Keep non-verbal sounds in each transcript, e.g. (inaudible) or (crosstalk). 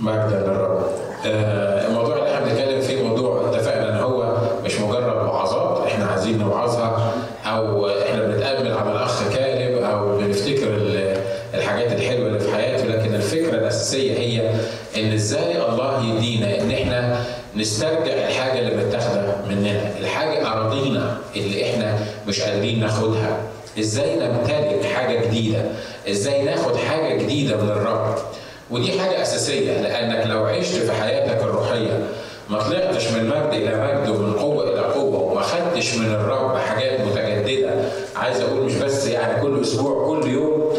مجدا للرب. آه، الموضوع اللي إحنا بنتكلم فيه موضوع اتفقنا إن هو مش مجرد وعظات إحنا عايزين نوعظها أو إحنا بنتامل على الأخ كالب أو بنفتكر ال- الحاجات الحلوة اللي في حياته لكن الفكرة الأساسية هي إن إزاي الله يدينا إن إحنا نسترجع الحاجة اللي متاخده مننا، الحاجة أراضينا اللي إحنا مش قادرين ناخدها، إزاي نمتلك حاجة جديدة، إزاي ناخد حاجة جديدة من الرب. ودي حاجة أساسية لأنك لو عشت في حياتك الروحية ما طلعتش من مجد إلى مجد ومن قوة إلى قوة وما خدتش من الرب حاجات متجددة عايز أقول مش بس يعني كل أسبوع كل يوم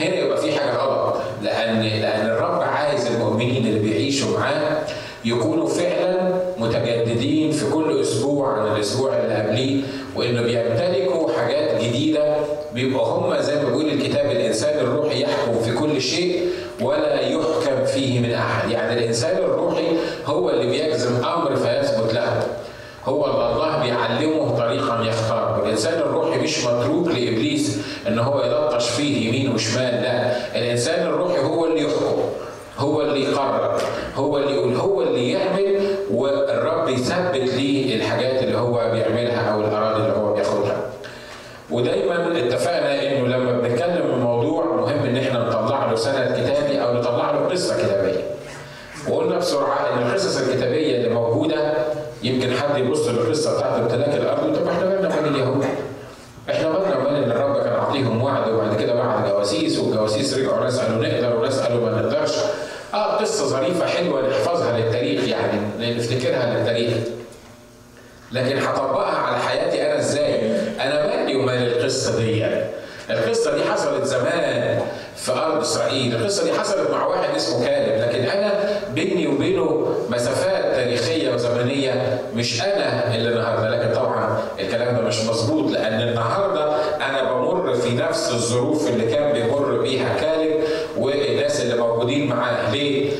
هنا يبقى في حاجة غلط لأن لأن الرب عايز المؤمنين اللي بيعيشوا معاه يكونوا فعلا متجددين في كل أسبوع عن الأسبوع اللي قبليه وإنه بيمتلكوا حاجات جديدة بيبقوا هم زي ما بيقول الكتاب الإنسان الروحي يحكم في كل شيء ولا يحكم فيه من احد، يعني الانسان الروحي هو اللي بيجزم أمر فيثبت له. هو اللي الله بيعلمه طريقا يختار، الانسان الروحي مش متروك لابليس ان هو يلطش فيه يمين وشمال، لا، الانسان الروحي هو اللي يحكم. هو اللي يقرر، هو اللي يقول، هو اللي يعمل والرب يثبت ليه الحاجات اللي هو بيعملها أو الاراضي اللي هو بياخدها. ودايما اتفقنا انه لما بنتكلم الموضوع مهم ان إحنا نطلع له سند كتابي أو نطلع له قصه كتابيه. وقلنا بسرعة ان القصص الكتابيه اللي موجوده يمكن حد يبص للقصه بتاعت امتلاك الأرض طب إحنا مالنا مال اليهود؟ إحنا مالنا مال ان الرب كان عاطيهم وعد وبعد كده بعت جواسيس قالوا نقدر وناس قالوا ما نقدرش. آه قصة ظريفة حلوة نحفظها للتاريخ يعني نفتكرها للتاريخ. لكن هطبقها على حياتي أنا إزاي؟ أنا مالي ومال القصة دي القصة دي حصلت زمان في أرض إسرائيل، القصة دي حصلت مع واحد اسمه كالب، لكن أنا بيني وبينه مسافات تاريخية وزمنية مش أنا اللي النهارده، لكن طبعا الكلام ده مش مظبوط لأن النهارده أنا بمر في نفس الظروف اللي كان بيمر بيها كالب موجودين معاه، ليه؟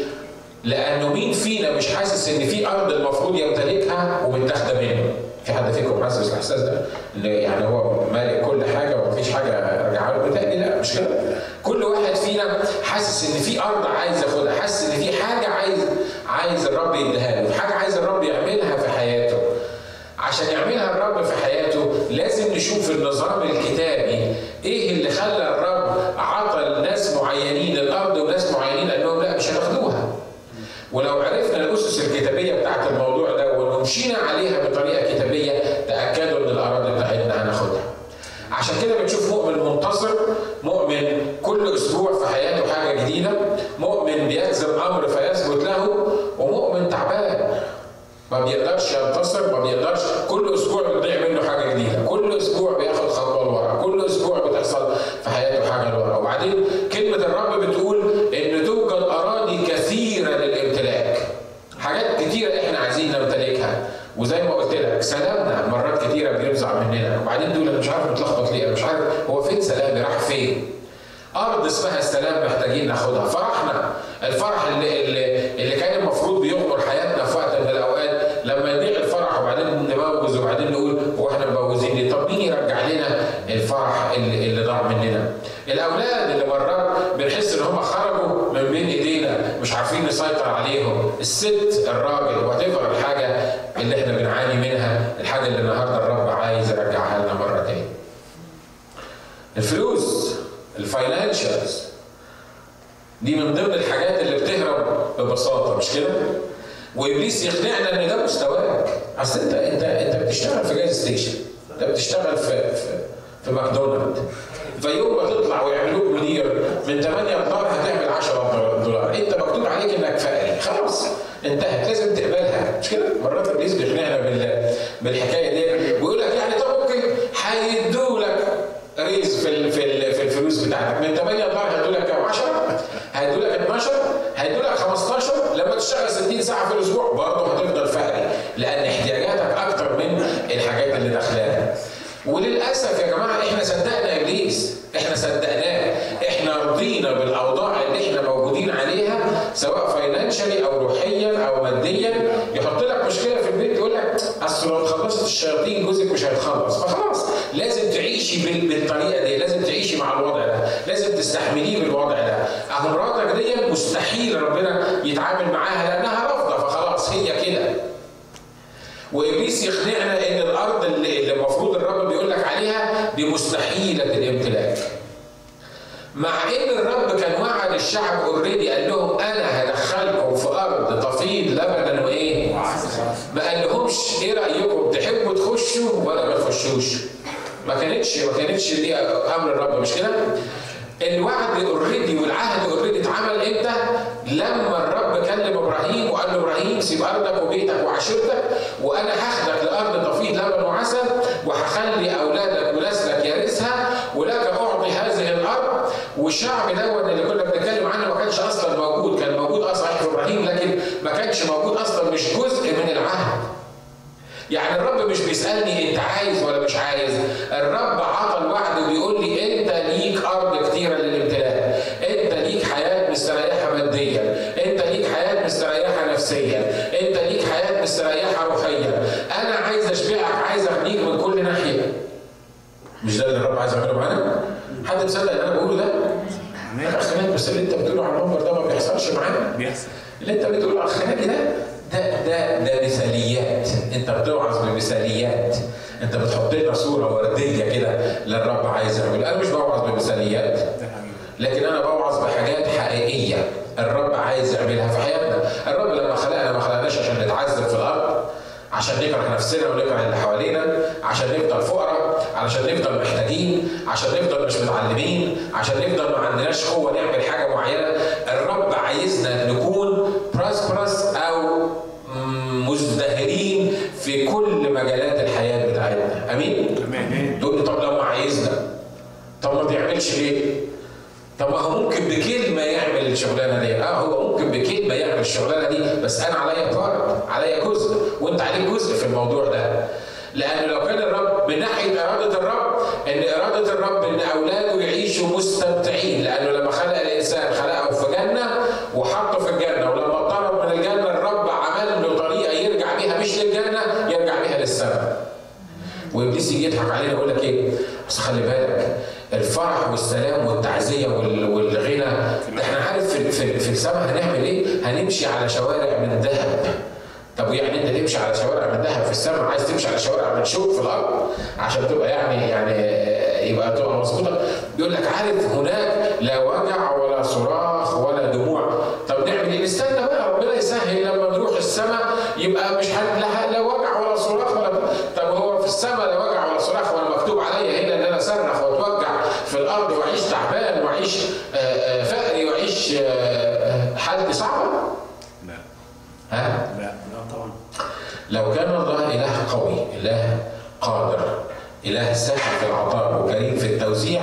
لأنه مين فينا مش حاسس إن في أرض المفروض يمتلكها ومتاخدة منه؟ في حد فيكم حاسس الإحساس ده؟ يعني هو مالك كل حاجة ومفيش حاجة راجعة له؟ بتهيألي لا مش كده. كل واحد فينا حاسس إن في أرض عايز ياخدها حاسس إن في حاجة عايز عايز الرب يديها له حاجة عايز الرب يعملها في حياته. عشان يعملها الرب في حياته لازم نشوف النظام الكتابي الموضوع ده ومشينا عليها بطريقه كتابيه تاكدوا ان الاراضي بتاعتنا هناخدها. عشان كده بنشوف مؤمن منتصر، مؤمن كل أسبوع في حياته حاجة جديده، مؤمن بيجزم أمر فيثبت له، ومؤمن تعبان. ما بيقدرش ينتصر، ما بيقدرش كل أسبوع بتضيع منه حاجة جديده، كل أسبوع بياخد خطوه لورا، كل أسبوع بتحصل في حياته حاجة لورا، وبعدين كلمه الرب بتقول ان توجد اراضي كثيره للامتلاك. حاجات كتيره إحنا عايزين نمتلكها وزي ما قلت لك سلامنا مرات كتيره بيفزع مننا وبعدين تقول أنا مش عارف متلخبط ليه أنا مش عارف هو فين سلامي راح فين أرض اسمها السلام محتاجين ناخدها. فرحنا. الفرح اللي, اللي, اللي كان المفروض بيغمر حياتنا في وقت من الأوقات لما يضيع الفرح وبعدين نبوز وبعدين نقول هو إحنا مبوزين ليه؟ طب مين يرجع لنا الفرح اللي, اللي ضاع مننا؟ الأولاد اللي مرات بنحس إن هم خرجوا من بين إيدينا مش عارفين نسيطر عليهم. الست الراجل وات الحاجة اللي إحنا بنعاني منها الحاجة اللي النهارده الرب عايز يرجعها لنا مرة تاني. الفلوس دي من ضمن الحاجات اللي بتهرب ببساطة مش كده؟ وإبليس يقنعنا إن ده مستواك. أصل انت انت أنت بتشتغل في gas station. أنت بتشتغل في في, في McDonald. فيوم ما تطلع ويعملوك مدير من 8 دولار هتعمل 10 دولار. أنت مكتوب عليك إنك فقري. خلاص. انتهت. لازم تقبلها. مش كده؟ مرات إبليس بيقنعنا بال بالحكاية دي. ويقول لك يعني طب ممكن هيدوا لك raise في ال في, ال في الفلوس بتاعتك. من 8 دولار هيدوا لك كام 10 هيدوا لك 12 هيدوا لك 15 لما تشتغل 60 ساعة في الأسبوع برضه هتفضل فقري لأن احتياجاتك أكتر من الحاجات اللي داخلاها وللأسف يا جماعة إحنا صدقنا إبليس إحنا صدقناه. إحنا رضينا بالأوضاع اللي إحنا موجودين عليها سواء financially أو روحيا أو ماديا. يحط لك مشكلة في البيت يقول لك أصل لو خلصت الشياطين جوزك مش هيتخلص. فخلاص لازم تعيشي بالطريقة دي لازم الوضع ده. لازم تستحمليه بالوضع ده. أهو مراتك دي مستحيل ربنا يتعامل معاها لأنها رافضة فخلاص هي كده. وإبليس يقنعنا إن الأرض اللي المفروض الرب بيقول لك عليها دي مستحيلة الامتلاك مع إن الرب كان وعد الشعب اوريدي قال لهم أنا هدخلكم في أرض تفيض لبنا وإيه؟ ما قال لهمش إيه رأيكم؟ تحبوا تخشوا ولا ما تخشوش؟ ما كانتش ما كانتش دي أمر الرب مش كده؟ الوعد already والعهد already اتعمل إمتى؟ لما الرب كلم إبراهيم وقال له إبراهيم سيب أرضك وبيتك وعشيرتك وأنا هاخدك لأرض تفيض لبن وعسل وهخلي أولادك ونسلك يرثها ولك اعطي هذه الأرض والشعب ده اللي كنا بنتكلم عنه ما كانش أصلا موجود كان موجود صحيح في إبراهيم لكن ما كانش موجود أصلا مش جزء من العهد يعني الرب مش بيسألني انت عايز ولا مش عايز. الرب عطى الوعد وبيقول لي انت ليك ارض كتيرة للامتلاك انت ليك حياة مستريحة ماديا. انت ليك حياة مستريحة نفسيا. انت ليك حياة مستريحة روحيا. أنا عايز اشبعك عايز اغنيك من كل ناحية. مش ده اللي الرب عايز يعمله معانا؟ حد مصدق اللي أنا بقوله ده؟ أخ بس اللي انت بتقوله على المنبر ده ما بيحصلش معانا. بيحصل. اللي انت بتقوله على الخناقي ده ده ده ده مثاليات. انت بتوعظ بمثاليات. انت بتحط لنا صورة وردية كده للرب عايز يعمله أنا مش بوعظ بمثاليات لكن أنا بوعظ بحاجات حقيقية الرب عايز يعملها في حياتنا. الرب لما خلقنا ما خلقناش عشان نتعذب في الأرض عشان نكره نفسنا ونكره اللي حوالينا عشان نفضل فقراء علشان نفضل محتاجين عشان نفضل مش متعلمين عشان نفضل ما عندناش قوة نعمل حاجة معينة. الرب عايزنا نكون prosperous أو في كل مجالات الحياة بتاعتنا. أمين؟ آمين. تقول طب لو ما عايزنا طب ما بيعملش ليه؟ طب هو ممكن بكلمه يعمل الشغلانة دي. آه هو ممكن بكلمه يعمل الشغلانة دي بس أنا عليا part عليا جزء وأنت عليك جزء في الموضوع ده. لأن لو كان الرب من ناحية إرادة الرب إن إرادة الرب إن أولاده يعيشوا مستمتعين لأنه لما خلق الإنسان خلقه في جنه وحطه في الجنه ولما اقترب من الجنه الرب عمل له طريقه يرجع بيها مش للجنه يرجع بيها للسماء وابليس يضحك علينا ويقول لك إيه؟ بس خلي بالك الفرح والسلام والتعزية والغنى إحنا عارف في, في, في السماء هنعمل إيه؟ هنمشي على شوارع من ذهب. طب يعني أنت تمشي على شوارع من ذهب في السماء عايز تمشي على شوارع من شوك في الأرض عشان تبقى يعني يعني يبقى تبقى مظبوطة بيقول لك عارف هناك لا وجع ولا صراخ ولا دموع طب نعمل إيه؟ نستنى بقى ربنا يسهل لما نروح السماء يبقى مش لا, ها؟ لا لا طبعا لو كان الله إله قوي، إله قادر، إله سهل في العطاء وكريم في التوزيع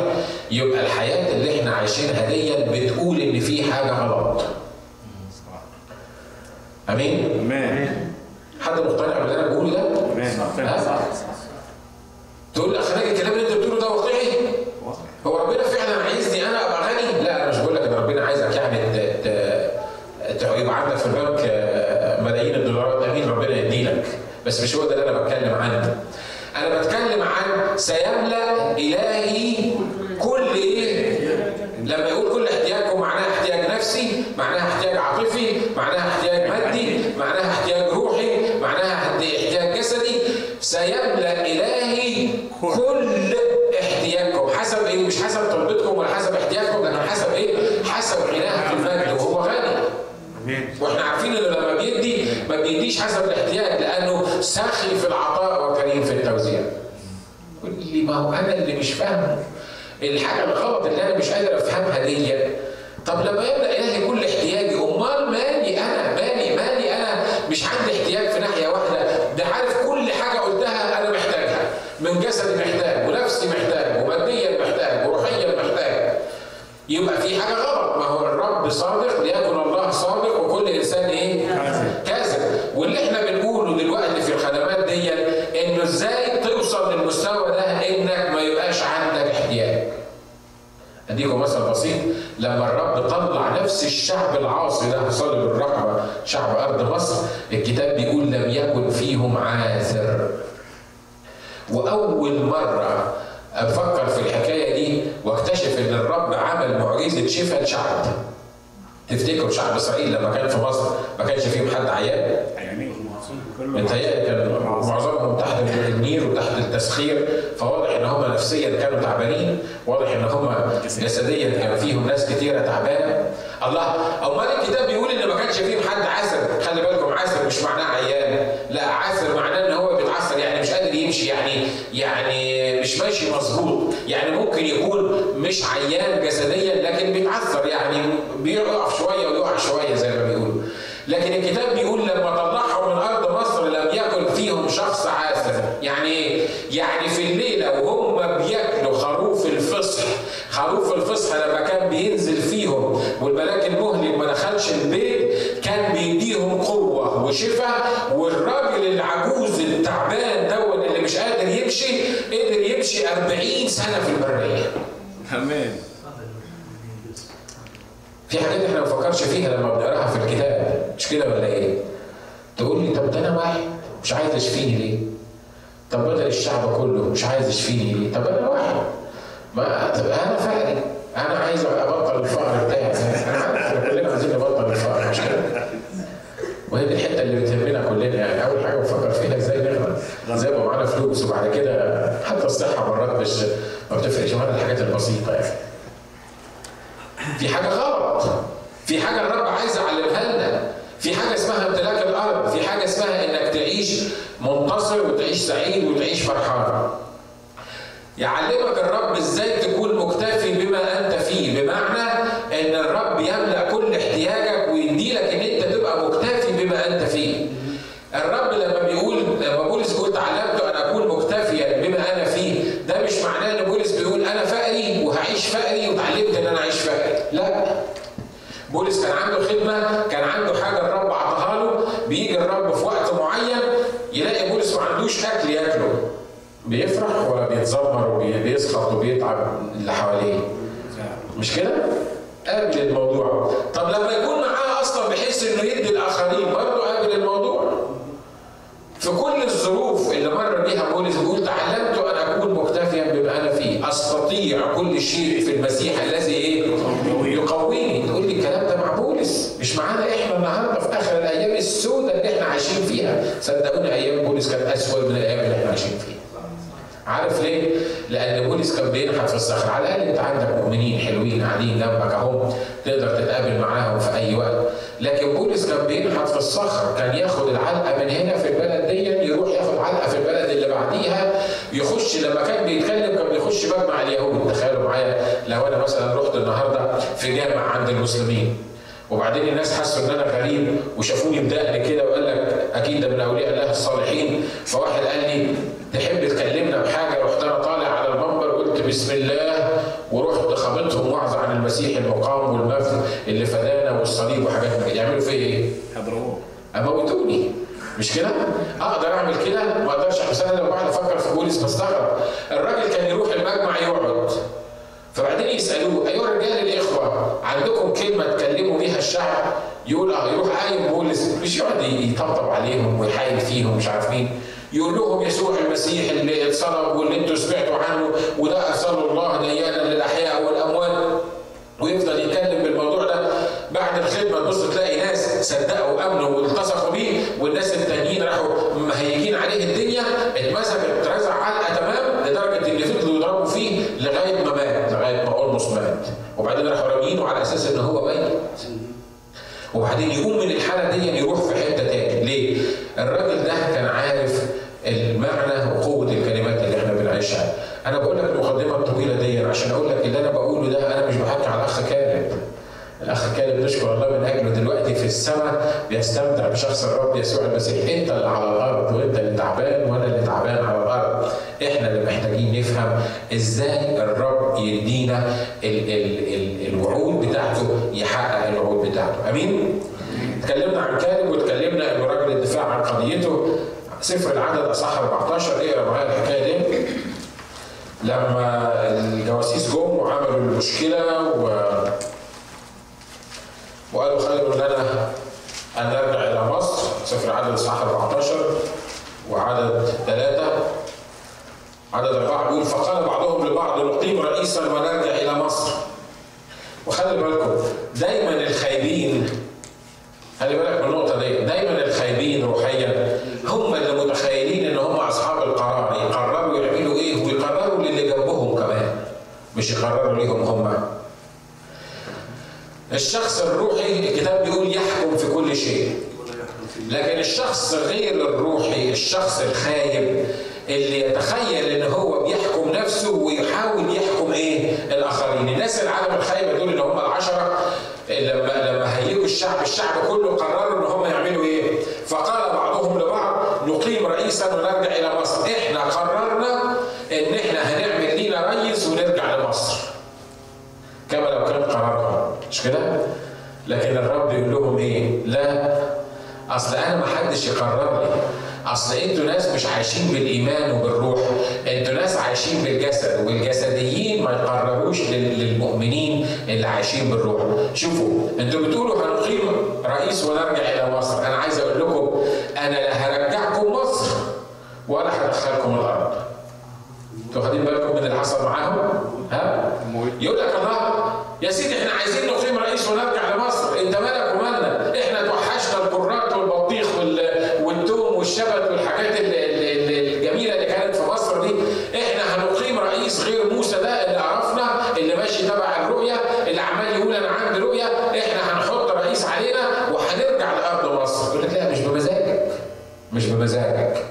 يبقى الحياة اللي إحنا عايشينها دي بتقول إن في حاجة غلط. أمين؟ أمين حد مقتنع باللي أنا بقوله ده؟ صح تقول لي أخي الكلام اللي أنت بتقوله ده واقعي؟ هو ربنا فعلا عايزني أنا ابقى غني؟ لا أنا مش بقول لك ان ربنا عايزك يعني ت- ت- ت- يبقى عندك في البنك آه، ملايين الدولارات امين ربنا يديلك بس مش هو ده اللي أنا بتكلم عنه. أنا بتكلم عن سيملأ إلهي كل إيه؟ لما يقول كل احتياجكم معناها احتياج نفسي، معناها احتياج عاطفي، معناها احتياج مادي، معناها احتياج روحي، معناها احتياج جسدي، سيملا الهي كل احتياجكم حسب إيه؟ مش حسب طلبتكم ولا حسب احتياجكم لكن حسب إيه؟ حسب غناه في المجد وهو غني. امين وإحنا عارفين انه لما بيدي ما بيديش حسب الاحتياج لأنه سخي في العطاء وكريم في التوزيع. يقول لي ما هو أنا اللي مش فاهمه. الحاجة الغلط اللي أنا مش قادر أفهمها دي. طب لما يبدأ الهي كل احتياجي أمال مالي أنا؟ مالي؟ مالي أنا؟ مش عندي احتياج في ناحية واحدة. ده عارف كل حاجة قلتها أنا محتاجها. من جسدي محتاج ونفسي محتاج وماديا محتاج وروحيا محتاج. يبقى في حاجة غلط. ما هو الرب صادق ليكن الله صادق وكل انسان إيه؟ كاذب. كاذب واللي إحنا بنقوله دلوقتي في الخدمات دي انه إزاي توصل للمستوى ده انك ما يبقاش عندك احتياج. اديكم مثل بسيط لما الرب طلع نفس الشعب العاصي ده صلب الرقبه شعب ارض مصر الكتاب بيقول لم يكن فيهم عاثر واول مره أفكر في الحكاية دي واكتشف ان الرب عمل معجزه شفاء لشعب تفتكروا شعب اسرائيل لما كان في مصر ما كانش فيهم حد عيان يعني كله متهيألي كان معظمهم تحت النير وتحت التسخير فواضح ان هم نفسيا كانوا تعبانين واضح ان هم جسديا كان فيهم ناس كتيره تعبانه الله امال الكتاب بيقول إن ما كانش فيهم حد عسر خلي بالكم عسر مش معناه عيان. لا عسر معناه إن هو بيتعسر يعني مش قادر يمشي يعني يعني مش ماشي مظبوط. يعني ممكن يكون مش عيان جسديا لكن بيتعثر يعني بيقف شوية ويقع شوية زي ما بيقولوا. لكن الكتاب بيقول لما طلعهم من أرض مصر لم يكن فيهم شخص عاسر يعني إيه؟ يعني في الليلة وهم بياكلوا خروف الفصح. خروف الفصح لما كان بينزل دخلش البيت كان بيديهم قوة وشفاء والراجل العجوز التعبان دون اللي مش قادر يمشي قدر يمشي 40 سنة في البريه آمين في حاجات إحنا ما بنفكرش فيها لما بنقراها في الكتاب مش كده ولا إيه؟ تقول لي طب ده أنا واحد مش عايز يشفيني ليه؟ طب بدل الشعب كله مش عايز يشفيني ليه؟ طب أنا واحد ما طب أنا فقري أنا عايز أبطل الفقر بتاعي أنا عارف إحنا كلنا عايزين نبطل الفقر مش كده؟ وهي دي الحته اللي كلنا يعني أول حاجة بنفكر فيها إزاي نغنى إزاي يبقى معانا فلوس وبعد كده حتى الصحة مرات مش ما بتفرقش معانا الحاجات البسيطة يعني. في حاجة غلط. في حاجة الرب عايز يعلمها لنا. في حاجة اسمها امتلاك الأرض. في حاجة اسمها إنك تعيش منتصر وتعيش سعيد وتعيش فرحان. يعلمك الرب إزاي تكون مكتفي بما أنت فيه بمعنى إن الرب يملأ كل احتياجك ويديلك ان انت تبقى مكتفي بما انت فيه الرب لما بيقول لما بولس بيقول تعلمت ان اكون مكتفيا بما أنا فيه ده مش معناه ان بولس بيقول أنا فقري وهعيش فقري وتعلمت ان أنا اعيش فقري لا. بولس كان عنده خدمة كان عنده حاجة الرب عطاها له بيجي الرب في وقت معين يلاقي بولس ما عندوش أكل ياكله. بيفرح ولا بيتذمر وبيسخط وبيتعب اللي حواليه. مش كده؟ قابل الموضوع. طب لما يكون معاه أصلا بحيث إنه يدي الآخرين برضه قابل الموضوع. في كل الظروف اللي مر بيها بولس بيقول تعلمت أن أكون مكتفيا بما أنا فيه. أستطيع كل شيء في المسيح الذي إيه يقويني تقول لي الكلام ده مع بولس مش معانا إحنا النهارده في اخر الأيام السوداء اللي إحنا عايشين فيها صدقوني أيام بولس كانت اسود من الأيام اللي إحنا عايشين فيها. عارف ليه؟ لأن بولس كان بينحت في الصخر، على الأقل أنت عندك مؤمنين حلوين قاعدين جنبك أهو تقدر تتقابل معاهم في أي وقت، لكن بولس كان بينحت في الصخر، كان ياخد العلقة من هنا في البلد دي يروح ياخد علقة في البلد اللي بعديها يخش لما كان بيتكلم كان بيخش مجمع اليهود، تخيلوا معايا لو أنا مثلا رحت النهارده في جامع عند المسلمين وبعدين الناس حسوا إن أنا غريب وشافوني بدقن كده وقال لك أكيد ده من أولياء الله الصالحين. فواحد قال لي تحب تكلمنا بحاجة؟ رحت أنا طالع على المنبر قلت بسم الله ورحت خابطهم وعظ عن المسيح المقام والمفد اللي فدانا والصليب وحاجات من كده يعملوا فيا إيه؟ حضروه أموتوني. مش كده؟ أقدر أعمل كده؟ ما أقدرش. بس أنا لو بقعد أفكر في بوليس بستغرب. الراجل كان يروح المجمع يقعد. فبعدين يسألوه أيها الرجال الإخوة عندكم كلمة تكلموا بيها الشعب؟ يقول آه يروح قايم بولس مش يقعد يطبطب عليهم ويحايل فيهم مش عارف مين. يقول لهم يسوع المسيح اللي اتصلب واللي أنتوا سمعتوا عنه وده ارسله الله ديانا للأحياء والأموات. ويفضل يتكلم بالموضوع ده. بعد الخدمة تبص تلاقي ناس صدقوا وآمنوا والتصقوا بيه والناس التانيين راحوا مهيجين عليه الدنيا اتمسك وبعدين راحوا رامينه على أساس إن هو ميت. وبعدين يقوم من الحالة دي يروح في حتة تاني. ليه؟ الراجل ده كان عارف المعنى وقوة الكلمات اللي إحنا بنعيشها. أنا بقول لك المقدمة الطويلة دي عشان أقول لك اللي أنا بقوله ده أنا مش بحكي على الأخ كامل. الأخ كالب نشكر الله من أجله دلوقتي في السماء بيستمتع بشخص الرب يسوع المسيح. أنت اللي على الأرض وأنت اللي تعبان وأنا اللي تعبان على إحنا اللي محتاجين نفهم إزاي الرب يدينا ال ال ال الوعود بتاعته يحقق الوعود بتاعته. أمين؟ اتكلمنا عن كالب واتكلمنا انه راجل الدفاع عن قضيته. سفر العدد أصح 14 اقرا معايا الحكاية دي؟ لما الجواسيس جم وعملوا المشكلة و وقالوا خير لنا أن نرجع إلى مصر سفر عدد إصحاح 14 وعدد ثلاثة عدد أربعة بيقول فقال بعضهم لبعض نقيم رئيسا ونرجع إلى مصر وخلي بالكم دايما الخايبين خلي بالك من النقطة دي دايما الخايبين روحيا هم اللي متخيلين ان هم اصحاب القرار يقرروا يعملوا إيه ويقرروا للي جنبهم كمان مش يقرروا ليهم هم الشخص الروحي الكتاب بيقول يحكم في كل شيء لكن الشخص غير الروحي الشخص الخايب اللي يتخيل إن هو بيحكم نفسه ويحاول يحكم إيه؟ الآخرين. الناس العالم الخايبه دول اللي هم العشرة لما لما هيجوا الشعب الشعب كله قرروا إن هم يعملوا إيه؟ فقال بعضهم لبعض نقيم رئيسا ونرجع إلى مصر. إحنا قررنا إن إحنا هنعمل لينا رئيس ونرجع لمصر. كما لو كان قرارهم مش كده؟ لكن الرب يقول لهم إيه؟ لا. أصل أنا ما حدش يقرر لي. اصل أنتوا ناس مش عايشين بالإيمان وبالروح أنتوا ناس عايشين بالجسد والجسديين ما يقرروش لل- للمؤمنين اللي عايشين بالروح. شوفوا أنتوا بتقولوا هنقيم رئيس ونرجع إلى مصر. أنا عايز أقول لكم أنا لا هرجعكم مصر ولا هدخلكم الأرض. أنتوا واخدين بالكم من اللي حصل معاهم؟ ها؟ يقول لك الله يا سيدي إحنا عايزين نقيم رئيس ونرجع لمصر انت مالك ومالنا إحنا توحشنا الكرات والبطيخ وال- والثوم والشبت والحاجات ال- ال- ال- الجميله اللي كانت في مصر دي إحنا هنقيم رئيس غير موسى ده اللي عرفنا اللي ماشي تبع الرؤيه اللي عمال يقول أنا عندي رؤيه إحنا هنحط رئيس علينا وهنرجع لارض مصر يقول لك لا مش بمزاجك مش بمزاجك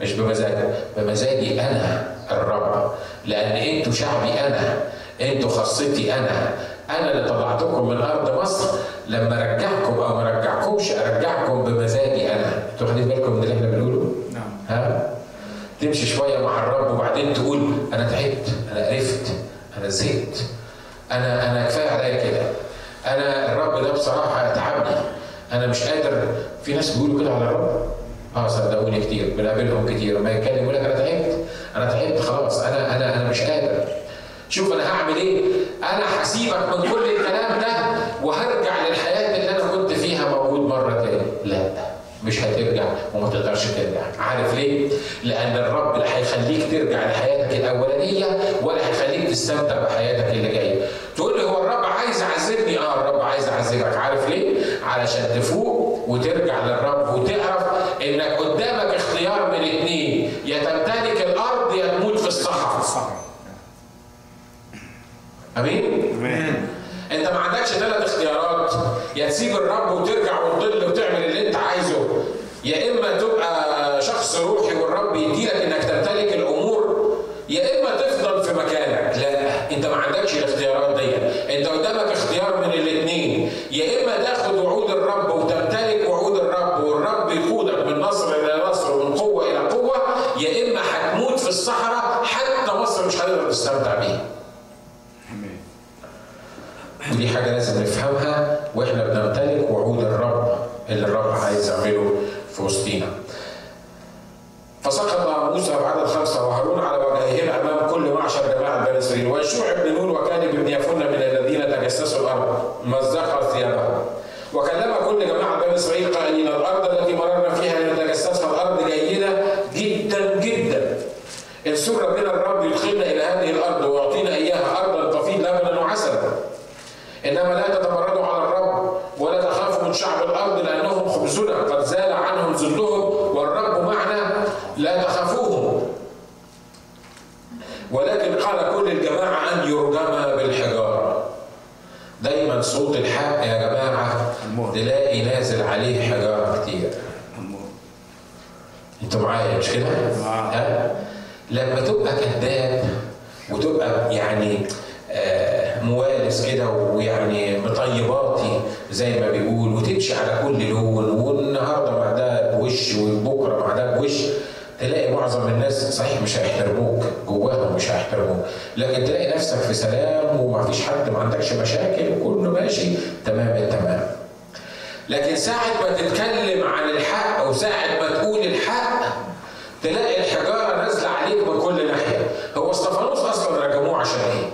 مش بمزاجك بمزاجي أنا الرب لأن أنتوا شعبي أنا أنتوا خاصتي أنا. أنا اللي طلعتكم من أرض مصر. لما ارجعكم أو ما ارجعكمش أرجعكم بمزاجي أنا. أنتوا واخدين بالكم من اللي إحنا بنقوله؟ نعم. ها؟ تمشي شوية مع الرب وبعدين تقول أنا تعبت أنا قرفت أنا زهقت. أنا أنا كفاية عليا كده. أنا الرب ده بصراحة تعبني. أنا مش قادر. في ناس بيقولوا كده على الرب؟ آه صدقوني كتير. بنقابلهم كتير. لما يتكلم يقول لك أنا تعبت. أنا تعبت خلاص أنا أنا أنا مش قادر. شوف أنا هعمل إيه؟ أنا هسيبك من كل الكلام ده وهرجع للحياة اللي أنا كنت فيها موجود مرة تاني. لا مش هترجع وما تقدرش ترجع. عارف ليه؟ لأن الرب لا هيخليك ترجع لحياتك الأولانية ولا هيخليك تستمتع بحياتك اللي جاية. تقول لي هو الرب عايز يعذبني؟ آه الرب عايز يعذبك. عارف ليه؟ علشان تفوق وترجع للرب وتعرف إنك قدامك اختيار من اتنين يا تمتلك الأرض يا تموت في الصحراء الصحراء أمين؟ امين أنت ما عندكش ثلاث اختيارات. يا تسيب الرب وترجع وتضل وتعمل اللي أنت عايزه. يا إما تبقى شخص روحي والرب يديلك انك تمتلك الأمور يا اما تفضل في مكانك لا انت ما عندكش الاختيارات دي انت قدامك اختيار من الاثنين يا اما تاخد وعود الرب وتمتلك وعود الرب والرب يقودك من نصر إلى نصر ومن قوه إلى قوه يا اما هتموت في الصحراء حتى مصر مش هتقدر تستمتع بيها امين ودي حاجة لازم نفهمها وإحنا بنمتلك وعود الرب اللي الرب عايز يعمله في وسطينا. فسقط موسى بعدد خمسة وهارون على وجههما أمام كل معشر جماعة بني إسرائيل ويشوع بن نون وكالب بن يفن من الذين تجسسوا الأرض مزق ثيابهم وكلم كل جماعة بني إسرائيل قائلين الأرض التي مررنا فيها لنتجسسها الأرض جيدة جدا جدا إن سر بنا الرب يدخلنا إلى هذه الأرض ويعطينا إياها أرضا تفيض لبنا وعسلا انما لا تتمردوا على الرب ولا تخافوا الأرض لأنهم خبزنا قد زال عنهم ذلهم والرب معنا لا تخافوهم ولكن قال كل الجماعة أن يرجم بالحجارة. دايما صوت الحق يا جماعة المر. تلاقي نازل عليه حجارة كتير. أنتوا معايا مش كده؟ لما تبقى كذاب وتبقى يعني موالس كده ويعني مطيباتي زي ما بيقول وتمشي على كل لون والنهاردة مع ده بوش وبكرة مع ده بوش تلاقي معظم الناس صحيح مش هيحترموك جواهم مش هيحترموك. لكن تلاقي نفسك في سلام وما فيش حد ما عندكش مشاكل وكله ماشي تمام التمام لكن ساعة ما تتكلم عن الحق وساعة ما تقول الحق تلاقي الحجارة نازلة عليك من كل ناحية. هو استفانوس أصلا رجموه عشان إيه؟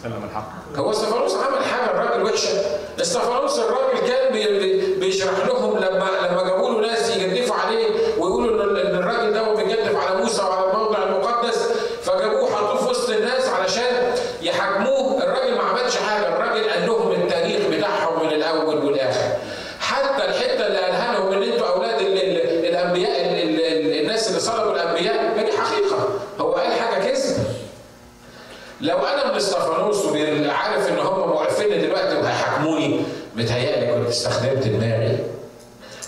تكلم الحق. هو استفانوس عمل حاجة الراجل وحشة. استفانوس الراجل كان بي- بي- بيشرح لهم لما لما جابوا له ناس يجدفوا عليه ويقولوا إن إن الراجل ده بيجدف على موسى وعلى الموضع المقدس استخدمت دماغي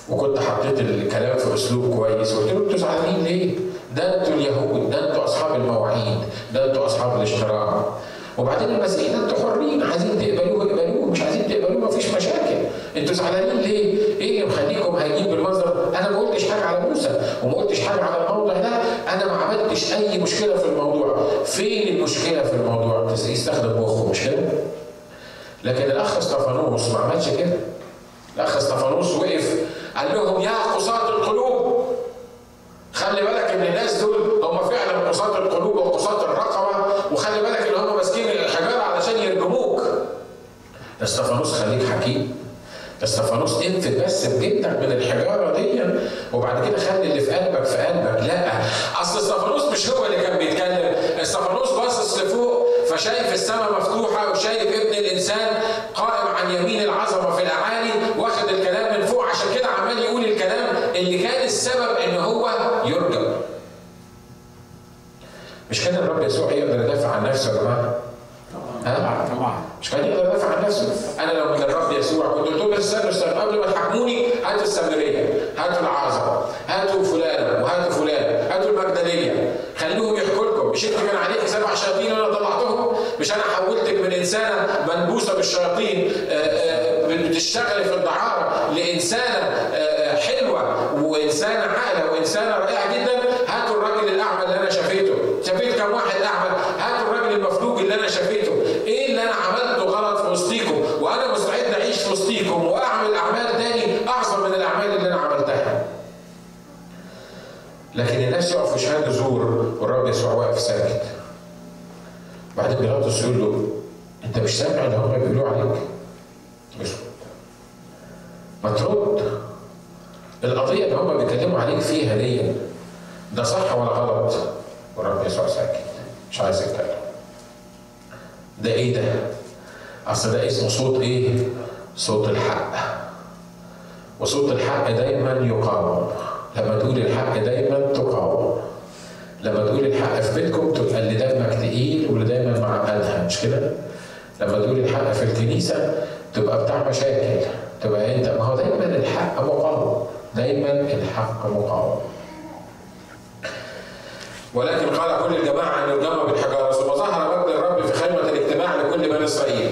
وكنت حطيت الكلام في أسلوب كويس وقلت له أنتوا زعلانين ليه؟ ده أنتوا اليهود ده أنتوا أصحاب المواعيد ده أنتوا أصحاب الاشتراك وبعدين المسيحيين أنتوا حرين عايزين تقبلوه اقبلوه مش عايزين تقبلوه مفيش مشاكل أنتوا زعلانين ليه؟ إيه اللي مخليكم هاجين بالمنظر؟ أنا ما قلتش حاجة على موسى وما قلتش حاجة على الموضوع ده أنا ما عملتش أي مشكلة في الموضوع فين المشكلة في الموضوع؟ يستخدم مخه مش كده؟ لكن الأخ أستفانوس ما عملش كده الأخ أستفانوس وقف قال لهم يا قصاة القلوب. خلي بالك إن الناس دول هم فعلا قصاة القلوب وقصاة الرقبة وخلي بالك إن هم ماسكين الحجارة علشان يرجموك. استفانوس خليك حكيم. استفانوس انفد بس بجدك من الحجارة دي وبعد كده خلي اللي في قلبك في قلبك. لا أصل استفانوس مش هو اللي كان بيتكلم. استفانوس باصص لفوق فشايف السماء مفتوحة وشايف ابن الإنسان قائم عن يمين العظمة في الأعالي واخد الكلام عشان كده عمال يقول الكلام اللي كان السبب إن هو يرجم مش كان الرب يسوع يقدر يدافع عن نفسه يا جماعة؟ ها؟ طبعا مش كان يقدر يدافع عن نفسه. أنا لو من الرب يسوع كنت قلت لهم بس استنوا استنوا قبل ما تحاكموني هاتوا السامرية هاتوا العازر هاتوا فلان وهاتوا فلان هاتوا المجدلية. خلوهم يحكوا لكم. مش أنت كان عليك سبع شياطين وأنا طلعتهم؟ مش أنا حولتك من إنسانة منبوسة بالشياطين آه، آه، بتشتغلي في الدعاره لإنسانة آه، حلوة وإنسانة عاقله وإنسانة رائعة جدا هاتوا الراجل الأعمى اللي أنا شفيته. شفيت كم واحد أعمى؟ هاتوا الراجل المفلوج اللي أنا شفيته. إيه اللي أنا عملته غلط في وسطيكم؟ وأنا مستعد أعيش في وسطيكم وأعمل أعمال تاني أعظم من الأعمال اللي أنا عملتها. لكن الناس يقفوا يشهدوا زور والرب يسوع واقف ساكت. بعدين بيلاطس يقول له أنت مش سامع اللي هم بيقولوا عليك. اسكت ما ترد. القضية اللي هم بيتكلموا عليك فيها دي ده صح ولا غلط؟ والرب يسوع ساكت. مش عايز يتكلم ده إيه ده؟ أصل ده اسمه صوت إيه؟ صوت الحق. وصوت الحق دايما يقاوم. لما تقول الحق دايما تقاوم. لما تقول الحق في بيتكم تبقى اللي دمك تقيل واللي دايما معقدها. مش كده؟ لما تقول الحق في الكنيسة تبقى بتاع مشاكل. تبقى انت ما هو دايما الحق مقاوم دايما الحق مقاوم ولكن قال كل الجماعة أن يرجموا بالحجارة. ثم ظهر مجد الرب في خيمة الاجتماع لكل بني إسرائيل.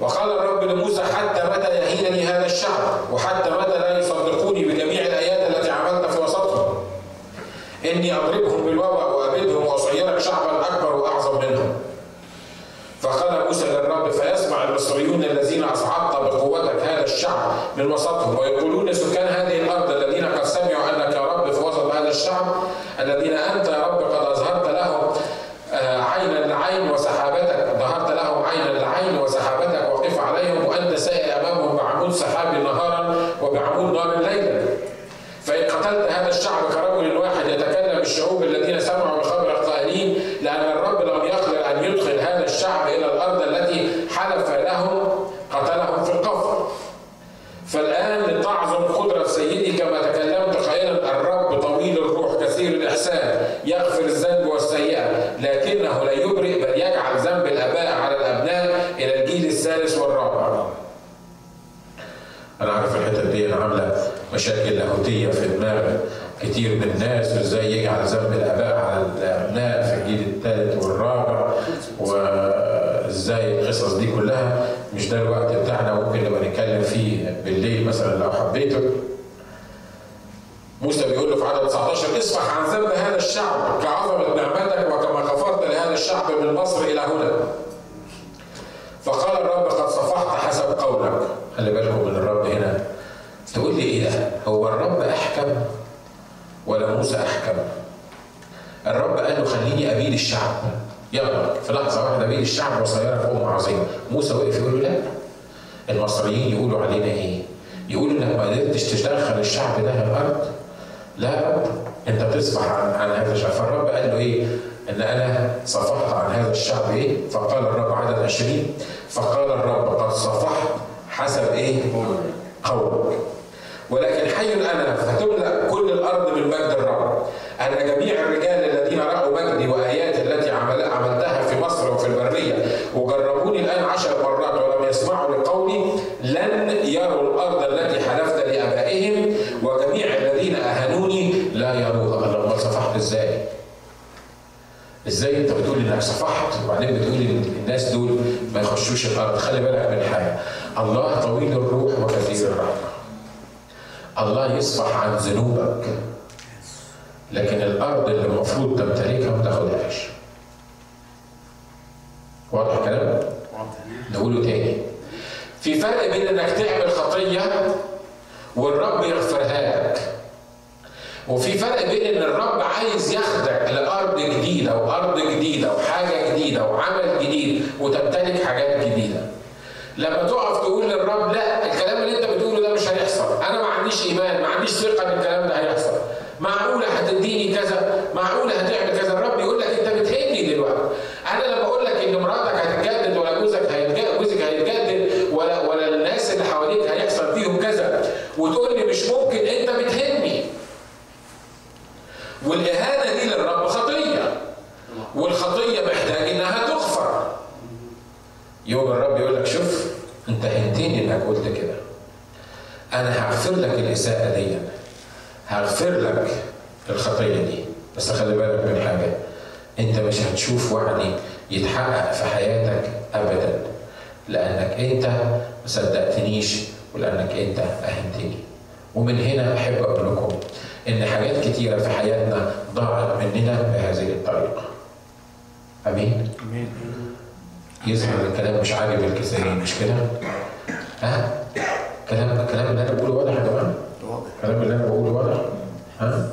وقال الرب لموسى حتى متى يهينني هذا الشعب؟ وحتى متى لا يصدقوني بجميع الآيات التي عملت في وسطهم؟ إني أضربهم بالوباء من وسطهم ويقولون سكان هذه الأرض الذين قد سمعوا انك يا رب في وسط هذا الشعب الذين انت يا رب قد اظهرت لهم آه، عينا لعين وسحابتك ظهرت لهم عينا لعين وسحابتك وقف عليهم وانت سائل امامهم بعمود سحاب نهارا وبعمود نار ليلا فإن قتلت هذا الشعب كرجل واحد يتكلم الشعوب الذين سمعوا بخبر القائلين لأن الرب لم يقدر أن يدخل هذا الشعب إلى الأرض التي حلف لهم قتلهم في القفر فالآن لتعظم قدرة سيدي كما تكلمت قائلا الرب طويل الروح كثير الإحسان يغفر الذنب والسيئة لكنه لا يبرئ بل يجعل ذنب الآباء على الأبناء إلى الجيل الثالث والرابع. أنا عارف الحتة دي أنا عاملة مشاكل لاهوتيه في دماغ كتير من الناس وازاي يجعل ذنب الآباء على الأبناء في الجيل الثالث والرابع وإزاي القصص دي كلها مش ده الوقت بتاعنا ممكن نبقى نتكلم فيه بالليل مثلا لو حبيته. موسى بيقول له في عدد 19 اصفح عن ذنب هذا الشعب مصر إلى هنا. فقال الرب قد صفحت حسب قولك. خلي بالكم من الرب هنا. تقول لي إيه؟ ده هو الرب أحكم ولا موسى أحكم؟ الرب قال له خليني ابيد الشعب. يلا في لحظة واحدة ابيد الشعب وصيرك امه عظيمه موسى وقف يقول له لا. المصريين يقولوا علينا إيه؟ يقولوا إنك ما قدرتش تدخل الشعب ده الأرض. لا أنت تصفح عن, عن هذا الشعب. فالرب قال له إيه؟ ان أنا صفحت عن هذا الشعب إيه؟ فقال الرب عدد 20 فقال الرب قد صفحت حسب إيه؟ قولك. ولكن حي أنا فتملأ كل الأرض من مجد الرب. أن جميع الرجال الذين رأوا مجدي واياتي التي عمل عملتها في مصر وفي البرية وجربوني الآن عشر مرات ولم يسمعوا لقولي لن يروا الأرض التي حلفت لابائهم وجميع الذين اهانوني لا يروها الله امال صفحت إزاي؟ إزاي انت بتقول انك صفحت وبعدين بتقول ان الناس دول ما يخشوش الأرض خلي بالك من حاجة. الله طويل الروح وكثير الرحمة. الله يصفح عن ذنوبك. لكن الأرض اللي المفروض تمتلكها ما تاخدهاش واضح الكلام؟ نقوله تاني. في فرق بين إنك تعمل خطية والرب يغفرها وفي فرق بين إن الرب عايز ياخدك لأرض جديدة وأرض جديدة وحاجة جديدة وعمل جديد وتمتلك حاجات جديدة. لما تقف تقول للرب لا الكلام اللي أنت بتقوله ده مش هيحصل. أنا ما عنديش إيمان ما عنديش ثقة إن الكلام ده هيحصل. معقوله هتديني كذا؟ معقوله هتعمل كذا؟ الرب يقول لك انت بتهني دلوقتي أنا لما أقول لك ان مراتك هتتجدد ولا جوزك هيتجدد جوزك هيتجدد ولا ولا الناس اللي حواليك هيحصل فيهم كذا وتقول لي مش ممكن انت بتهني والاهانه دي للرب خطيه والخطيه محتاج انها تغفر يوم الرب يقول لك شوف انت هنتني انك قلت كده أنا هغفر لك الإساءة دي. هغفر لك الخطية دي. بس خلي بالك من حاجة. انت مش هتشوف وعدي يتحقق في حياتك ابدا. لأنك انت ما صدقتنيش ولأنك انت أهنتني. ومن هنا أحب أقول لكم إن حاجات كتيرة في حياتنا ضاعت مننا بهذه الطريقة. أمين؟ أمين. يظهر الكلام مش عاجب الكثيرين مش كده؟ ها؟ كلام الكلام اللي أنا بقوله واضح يا جماعة؟ الكلام اللي أنا بقوله واضح؟ ها؟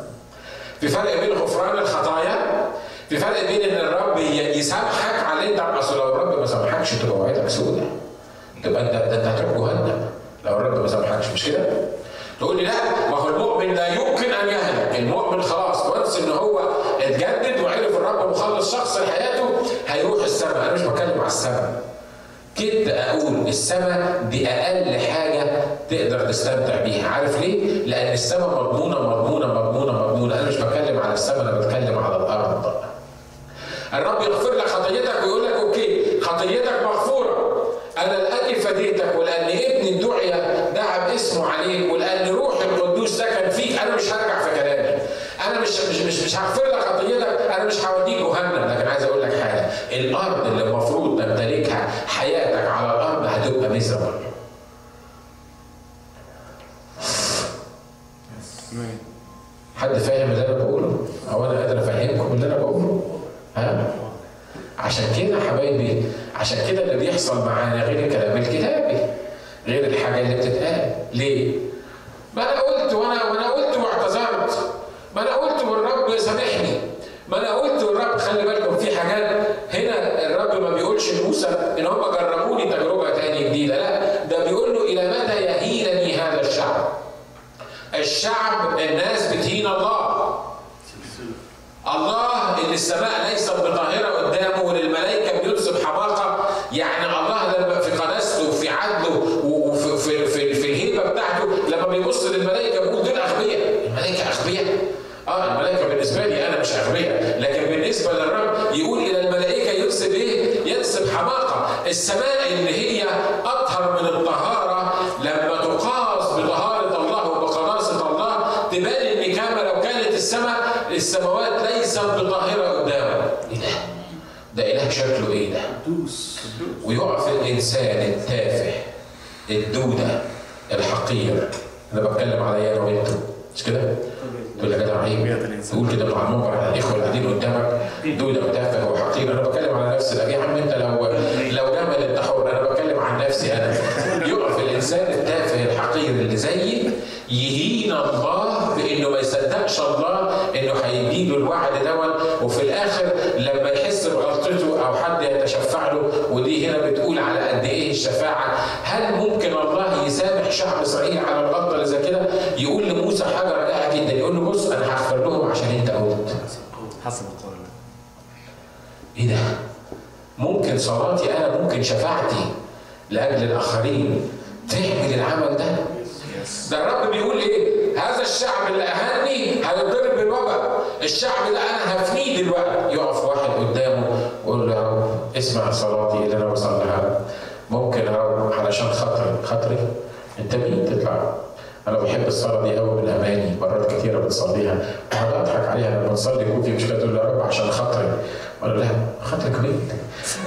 في فرق بين غفران الخطايا في فرق بين إن الرب يسامحك على اللي انت أصل لو الرب ما سامحكش تبقى وعيتك سودة تبقى أنت ده أنت هتروح جهنم لو الرب ما سامحكش مش كده؟ تقول لي لا ما هو المؤمن لا يمكن أن يهلك، المؤمن خلاص وانس إن هو اتجدد وعرف الرب مخلص شخص لحياته هيروح السماء، أنا مش بتكلم على السماء. كده أقول السماء دي أقل حاجة تقدر تستمتع بيها، عارف ليه؟ لأن السماء مضمونة مضمونة مضمونة مضمونة، أنا مش بتكلم على السماء أنا بتكلم على الأرض. الرب يغفر لك خطيتك ويقول لك أوكي خطيتك مغفورة. أنا الان فديتك ولأن ابني دعي دعا باسمه عليك ولأن روح القدوس سكن فيك. أنا مش هرجع في كلامي. أنا مش مش مش, مش هغفر لك خطيتك أنا مش هوديك جهنم لكن عايز أقول لك حاجة الأرض اللي المفروض تمتلكها حياتك على الأرض هتبقى امين حد فاهم اللي أنا بقوله؟ أو أنا قادر أفهمكم اللي أنا بقوله؟ ها؟ عشان كده حبايبي عشان كده اللي بيحصل معانا غير الكلام الكتابي غير الحاجة اللي بتتقال ليه ما أنا قلت وأنا وأنا قلت واعتذرت ما أنا قلت والرب سامحني ما أنا قلت والرب خلي بالكم في حاجات هنا الرب ما بيقولش لموسى ان هم جربوني تجربه تاني جديده لا ده بيقول له إلى متى يهينني هذا الشعب الشعب الناس بتهين الله الله اللي السماء ليست بطاهرة قدامه وللملائكة بينسب حماقة يعني الله لما في قداسته وفي عدله وفي في, في, في الهيبة بتاعته لما بيبص للملائكة بيقول دول أغبياء الملائكة أغبياء آه الملائكة بالنسبة لي أنا مش أغبياء لكن بالنسبة للرب يقول إلى الملائكة ينسب إيه؟ ينسب حماقة السماء اللي هي أطهر من الطهارة لما تقاس بطهارة الله وبقداسة الله تبان إن كما لو كانت السماء السماوات ليست بطاهرة قدامه. إيه ده؟ ده إله شكله إيه ده؟ ويقف الإنسان التافه الدودة الحقير. أنا بتكلم عليا أنا وأنتوا مش كده؟ تقول يا جدع عيب. تقول كده مع المنبر على الإخوة اللي قاعدين قدامك. دودة وتافه وحقير أنا بتكلم على نفسي. يا عم أنت لو لو جمل أنت حر أنا بتكلم عن نفسي أنا. (laughs) يقف الإنسان التافه الحقير اللي زيي يهين الله بإنه ما يصدقش الله إنه هيديله الوعد دوت. وفي الآخر لما يحس بغلطته أو حد يتشفع له ودي هنا بتقول على قد إيه الشفاعة. هل ممكن الله يسامح شعب إسرائيل على الغلطة اللي زي كده؟ يقول لموسى حاجة رائعة جدا يقول له بص أنا هغفر لهم عشان أنت قلت حسب القول إيه ده؟ ممكن صلاتي أنا ممكن شفاعتي لأجل الآخرين. تعمل العمل ده؟ ده الرب بيقول إيه؟ هذا الشعب اللي أهاني هيضرب بالوباء، الشعب اللي أنا هفنيه دلوقتي، يقف واحد قدامه ويقول له يا رب اسمع صلاتي اللي أنا بصليها. ممكن يا رب علشان خاطري. خاطري؟ أنت مين؟ تطلع. أنا بحب الصلاة دي قوي من اماني مرات كتيرة بتصليها وقعد أضحك عليها. لما نصلي يكون في مشكله تقول يا رب عشان خاطري. أقول لا خاطرك مين؟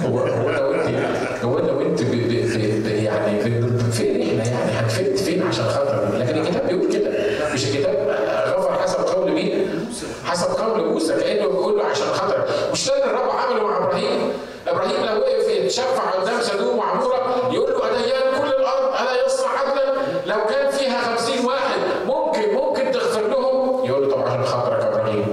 هو هو أنا وانت هو أنا وانت ب- ب- ب- ب- يعني فين إحنا؟ يعني هنفيد فين عشان خاطر؟ لكن الكتاب بيقول كده. مش الكتاب غفر حسب قول مين؟ حسب قول موسى كانه بيقول له عشان خاطر. مش ده الرب عمله مع إبراهيم. إبراهيم لو وقف يتشفع قدام سدوم وعمورة يقول له اديان كل الأرض الا يصنع عدلا لو كان فيها خمسين واحد ممكن ممكن تغفر لهم يقول له طب عشان خاطرك يا إبراهيم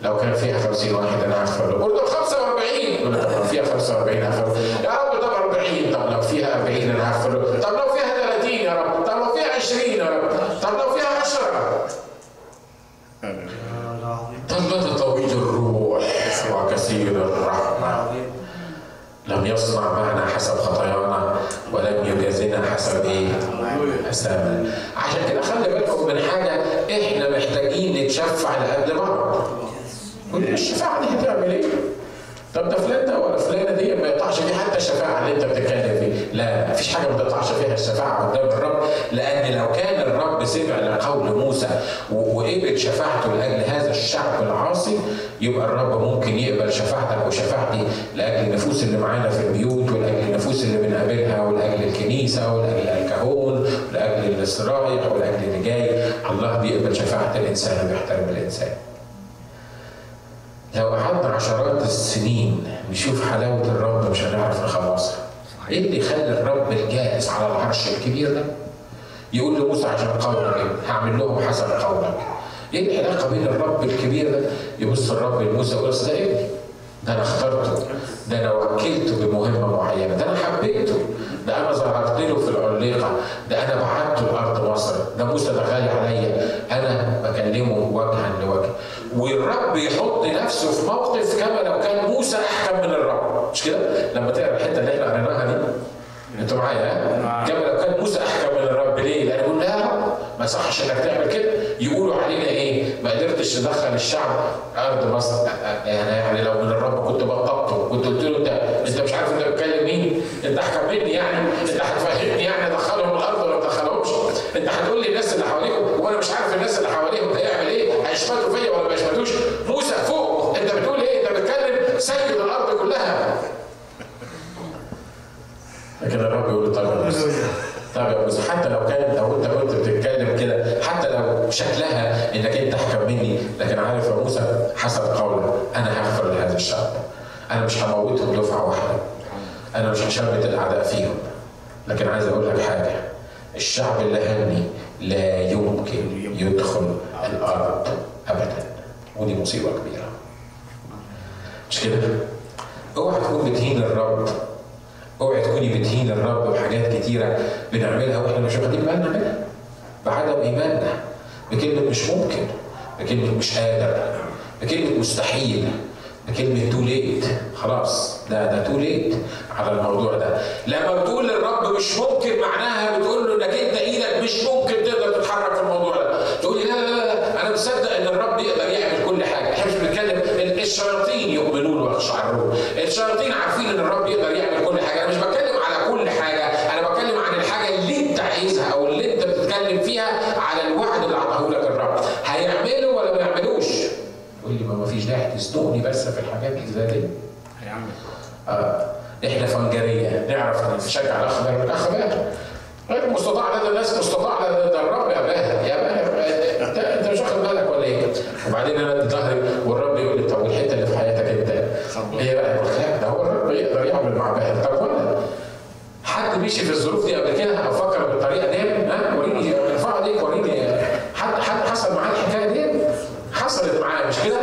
لو كان فيها خمسين واحد أنا هغفر لهم يقول له 45 يقول له طب لو فيها 45 هغفر يا رب طب 40 طب لو فيها 40 أنا هغفر له طب لو فيها 30 يا رب طب لو فيها 20 يا رب طب لو فيها 10 طلبة طويل الروح وكثير الرحمة لم يصنع معنا حسب خطايانا ولم يجازنا حسب إيه؟ حسابنا عشان كده خلي بالكم من حاجة إحنا محتاجين نتشفع لأجل بعض قول الشفاعة دي هتعمل إيه؟ طب ده فلان ده ولا فلانة دي ما يقطعش فيه حتى الشفاعة اللي انت بتتكلم فيه، لا مفيش حاجة ما تقطعش فيها الشفاعة قدام الرب لأن لو كان الرب سمع لقول موسى و- وقبل شفاعته لأجل هذا الشعب العاصي يبقى الرب ممكن يقبل شفاعتك وشفاعتي لأجل النفوس اللي معانا في البيوت ولأجل النفوس اللي بنقابلها ولأجل الكنيسة ولأجل الكهون ولأجل الإسرايح ولأجل اللي جاي الله بيقبل شفاعة الإنسان وبيحترم الإنسان. لو قعدنا عشرات السنين نشوف حلاوة الرب مش هنعرف نخلصها. إيه اللي يخلي الرب الجالس على العرش الكبير ده يقول لموسى عشان قولك؟ هعمل لهم حسب قولك. إيه العلاقة بين الرب الكبير ده؟ يبص الرب لموسى يقول ده إبني. ده أنا اخترته ده أنا وكلته بمهمة معينة ده أنا حبيته ده أنا ظهرت له في العليقة ده أنا بعته لارض مصر. ده موسى ده غالي عليا. أنا بكلمه وجها لوجه. والرب يحط نفسه في موقف كما لو كان موسى أحكم من الرب. مش كده؟ لما تقرأ الحتة اللي إحنا قريناها دي. أنتوا معايا؟ ها؟ كما لو كان موسى أحكم من الرب ليه؟ لأن يقول لا يا رب ما صحش انك تعمل كده يقولوا علينا إيه؟ ما قدرتش تدخل الشعب أرض مصر يعني يعني لو من الرب كنت بطبته كنت قلت له أنت أنت مش عارف أنت بتكلم مين؟ أنت احكم مني يعني أنت هتفهمني يعني ادخلهم الأرض ولا ما ادخلهمش؟ أنت هتقول لي الناس اللي حواليهم وأنا مش عارف الناس اللي حواليهم هيعمل إيه؟ هيشمتوا فيا ولا ما يشمتوش؟ موسى فوق أنت بتقول إيه؟ أنت بتكلم سيد الأرض كلها لكن الرب يقول طيب يا موسى طيب يا موسى حتى لو كان لو انت كنت بتتكلم حتى لو شكلها إنك أنت أحكم مني لكن عارف يا موسى حسب قولك أنا هغفر لهذا الشعب أنا مش هموتهم دفعه واحدة. أنا مش هشمت الأعداء فيهم. لكن عايز أقول لك حاجة. الشعب اللي هني لا يمكن يدخل الأرض ابدا. ودي مصيبة كبيرة. مش كده؟ اوعى تكون بتهين الرب. اوعي تكوني بتهين الرب بحاجات كتيرة بنعملها وإحنا مش واخدين بالنا منها. بعدم إيماننا. بكلمه مش ممكن بكلمه مش قادر بكلمه مستحيل بكلمه too late خلاص ده ده too late على الموضوع ده. لما بتقول للرب مش ممكن معناها بتقول له إنك أنت إيدك مش ممكن تقدر تتحرك في الموضوع ده. تقول لي لا لا لا, لا أنا مصدق إن الرب يقدر يعمل كل حاجة. إحنا مش بنتكلم الشياطين يؤمنون ويخشعرون. الشياطين عارفين إن الرب يقدر يعمل كل حاجة أنا مش بتكلم على كل حاجة أنا بتكلم عن الحاجة اللي انت عايزها أو اللي انت بتتكلم فيها على الوعد اللي عطاه لك الرب هيعمله ولا ما يعملوش تقول لي ما فيش داعي تزنقني بس في الحاجات اللي زي دي. هيعمل آه. إحنا فنجريه نعرف نشجع الاخ باهر الاخ باهر غير مستطاع لدى الناس مستطاع لدى الرب يا باهر يا باهر انت أنت مش واخد بالك ولا إيه؟ وبعدين أنا ادي ظهري والرب يقول لي طب والحتة اللي في حياتك أنت؟ إيه بقى؟ لا ده هو الرب يقدر يعمل مع باهر طب ولا حد مشي في الظروف دي قبل كده؟ أو فكر بالطريقة دي. ها؟ وريني ارفع ايديك وريني. حد حد حصل معاه الحكاية؟ حصلت معاه مش كده؟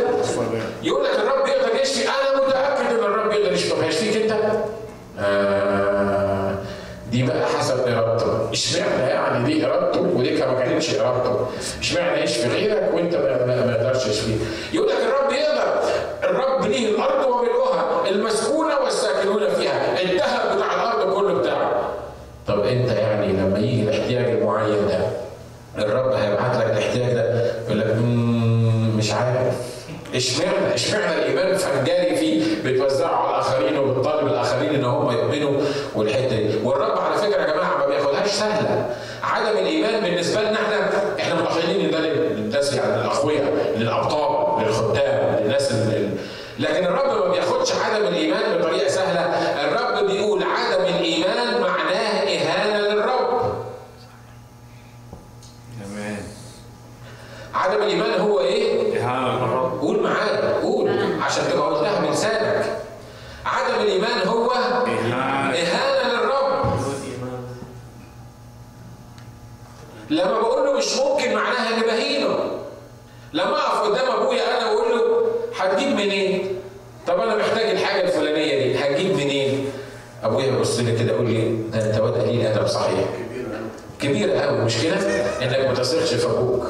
يقول لك الرب يقدر يشفي. أنا متأكد إن الرب يقدر يشفي. طب هيشفيك أنت؟ آه دي بقى حسب ارادته اشمعنى يعني دي إرادته؟ ودي ما كانتش إرادته. اشمعنى يشفي غيرك وأنت ما, ما, ما يقدرش يشفيك يقول لك الرب يقدر الرب ليه الأرض وملؤها المسكونه والساكنون فيها الذهب بتاع الأرض كله بتاعه طب انت يعني لما يجي الاحتياج المعين ده الرب هيبعت لك الاحتياج ده يقول لك "مم، مش عارف اشمعنى اشمعنى الإيمان فنجاري فيه بتوزعه على الآخرين وبتطالب الآخرين إن هم يؤمنوا والحتة دي. والرب على فكرة يا جماعة ما بياخدهاش سهلة. عدم الإيمان بالنسبة لنا إحنا إحنا متخيلين إن ده للناس يعني الاقوياء للأبطال للخدام للناس اللي لكن الرب ما بياخدش عدم الإيمان بطريقة سهلة. الرب بيقول عدم الايمان معناه اهانه للرب أمان عدم الايمان هو إيه اهانه للرب قول معايا قول عشان تبقى قلتها بلسانك عدم الايمان هو اهانه اهانه للرب لما بقول له مش ممكن معناها اني بهينه اقف قدام ابويا أنا واقول له هتجيب منين؟ طب أنا محتاج الحاجة الفلانية دي هتجيب منين؟ ابويا يبص لي كده يقول لي ده انت واد قليل ادب صحيح كبيره قوي مش كده؟ انك ما تثقش في أبوك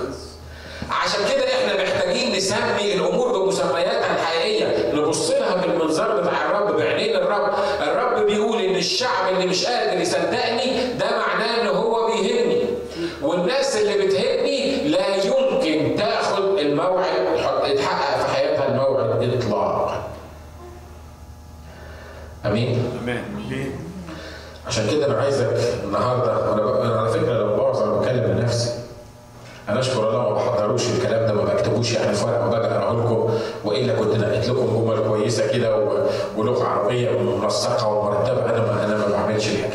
عشان كده إحنا محتاجين نسمي الأمور بمسمياتها الحقيقية نبص لها بالمنظار بتاع الرب بعينين الرب الرب بيقول إن الشعب اللي مش قادر يصدقني ده معناه إن هو بيهمني والناس اللي بتهمني الموعد اطلاقا أمين؟ أمان عشان كده أنا عايزك النهارده أنا ب- أنا على فكرة لو بعظ أنا بتكلم لنفسي أنا أشكر الله ما بحضروش الكلام ده ما بكتبوش يعني في ورقة وباجي اقراه لكم وإلا كنت نقيت لكم جمل كويسة كده و- ولغة عربية منسقة ومرتبة أنا ما أنا ما بعملش الحكاية.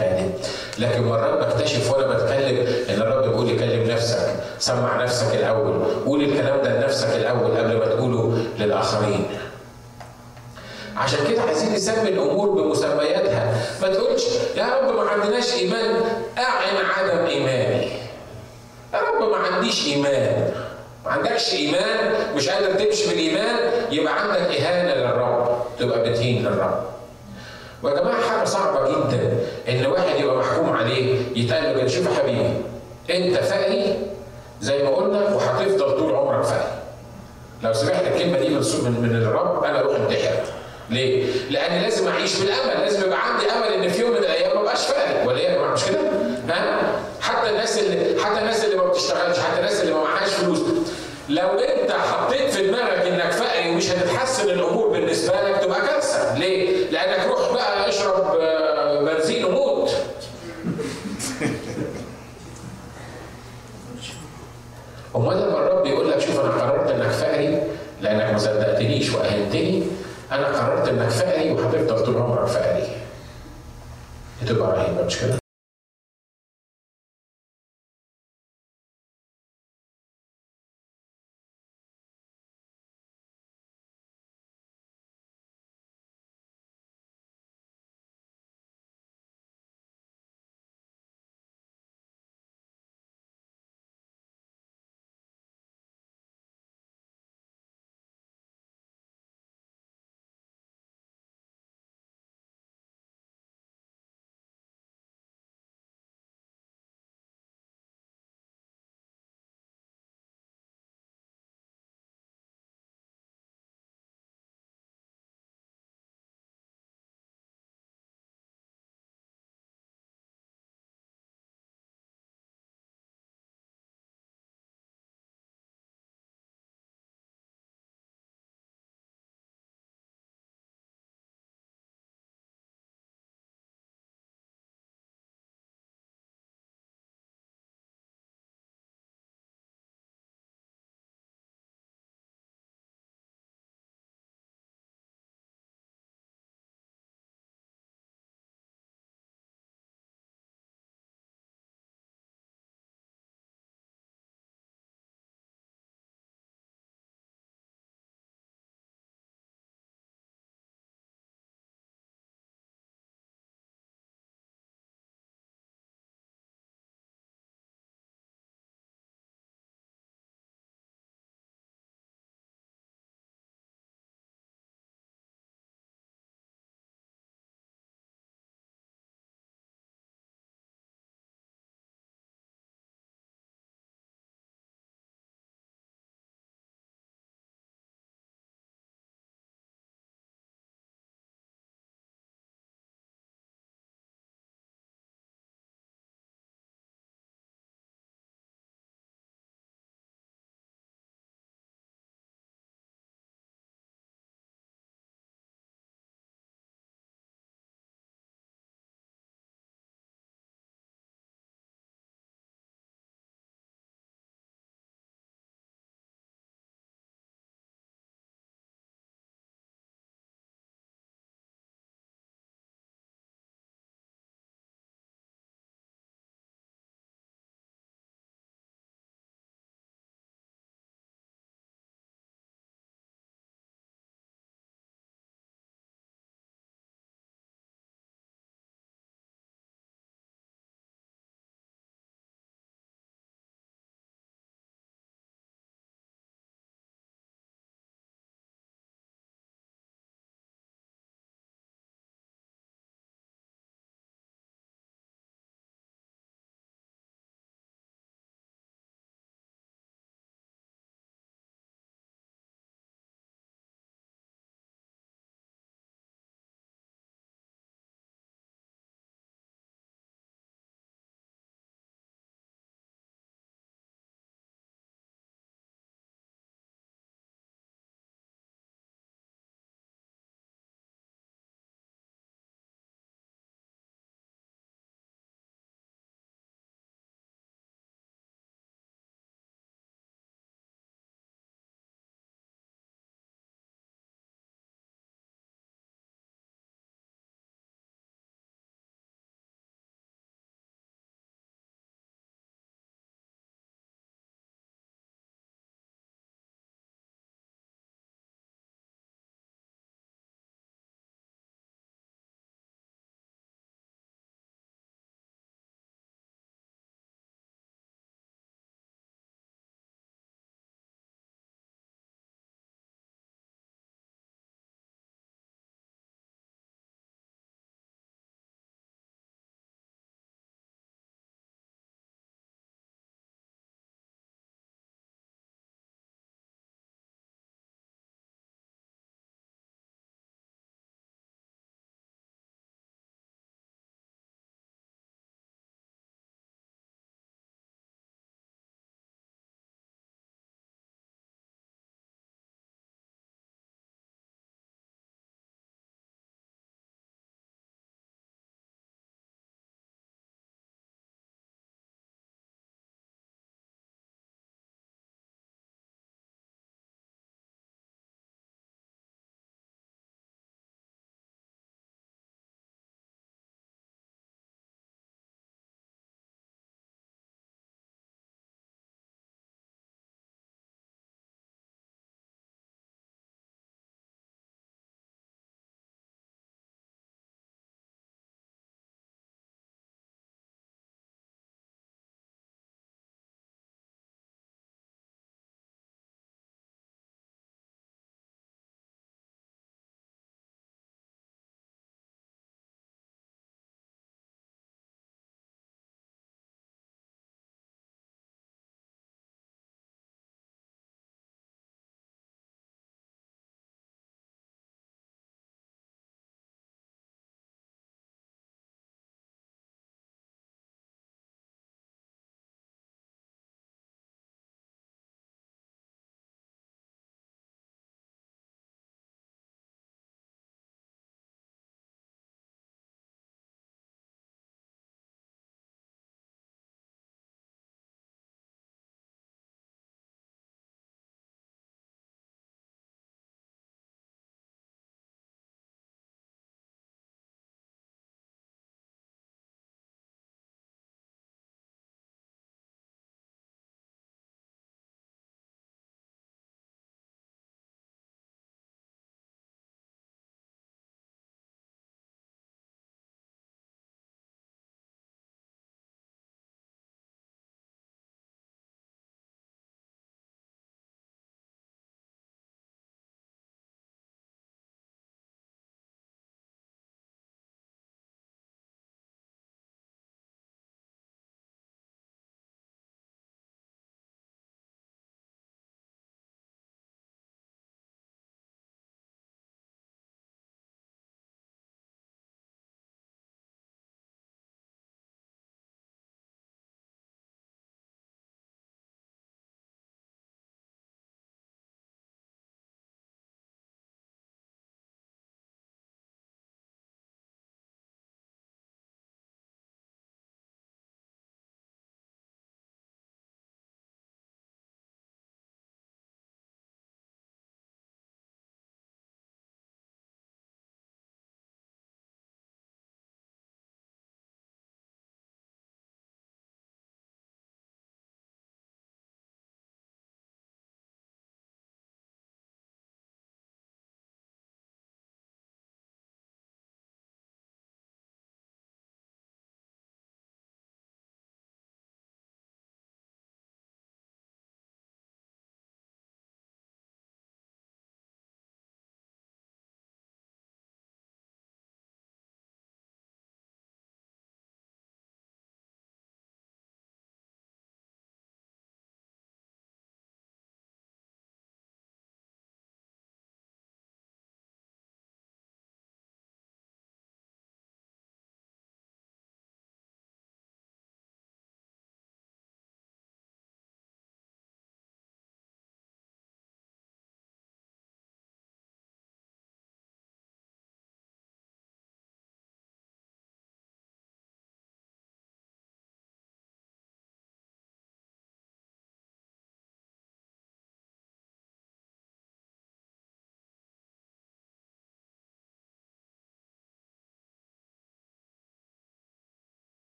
لكن مرات بكتشف وأنا بتكلم ان الرب بيقول لي كلم نفسك. سمع نفسك الأول. قول الكلام ده لنفسك الأول قبل ما تقوله للآخرين. عشان كده عايزين نسمي الأمور بمسمياتها. ما تقولش يا رب ما عندناش إيمان. اعن عدم إيماني. يا رب ما عنديش إيمان. ما عندكش إيمان مش قادر تمشي بالإيمان يبقى عندك إهانة للرب. تبقى بتهين للرب. ويا جماعة حاجة صعبة جدا إن واحد يبقى محكوم عليه يتقال له شوف يا حبيبي أنت فقري زي ما قلنا وهتفضل طول عمرك فقري لو سمعت الكلمة دي من من الرب أنا أروح انتحر ليه؟ لأن لازم أعيش بالأمل، لازم يبقى عندي أمل إن في يوم من الأيام ما أبقاش فقري، ولا إيه يا جماعة مش كده؟ ها؟ حتى الناس اللي حتى الناس اللي ما بتشتغلش، حتى الناس اللي ما معهاش فلوس، لو أنت حطيت في دماغك إنك فقري ومش هتتحسن الأمور بالنسبة لك تبقى كارثة، ليه؟ لأنك روح بقى اشرب آه، بنزين وموت. امال لما الرب يقول لك شوف أنا قررت انك فقري لانك ما صدقتنيش واهنتني أنا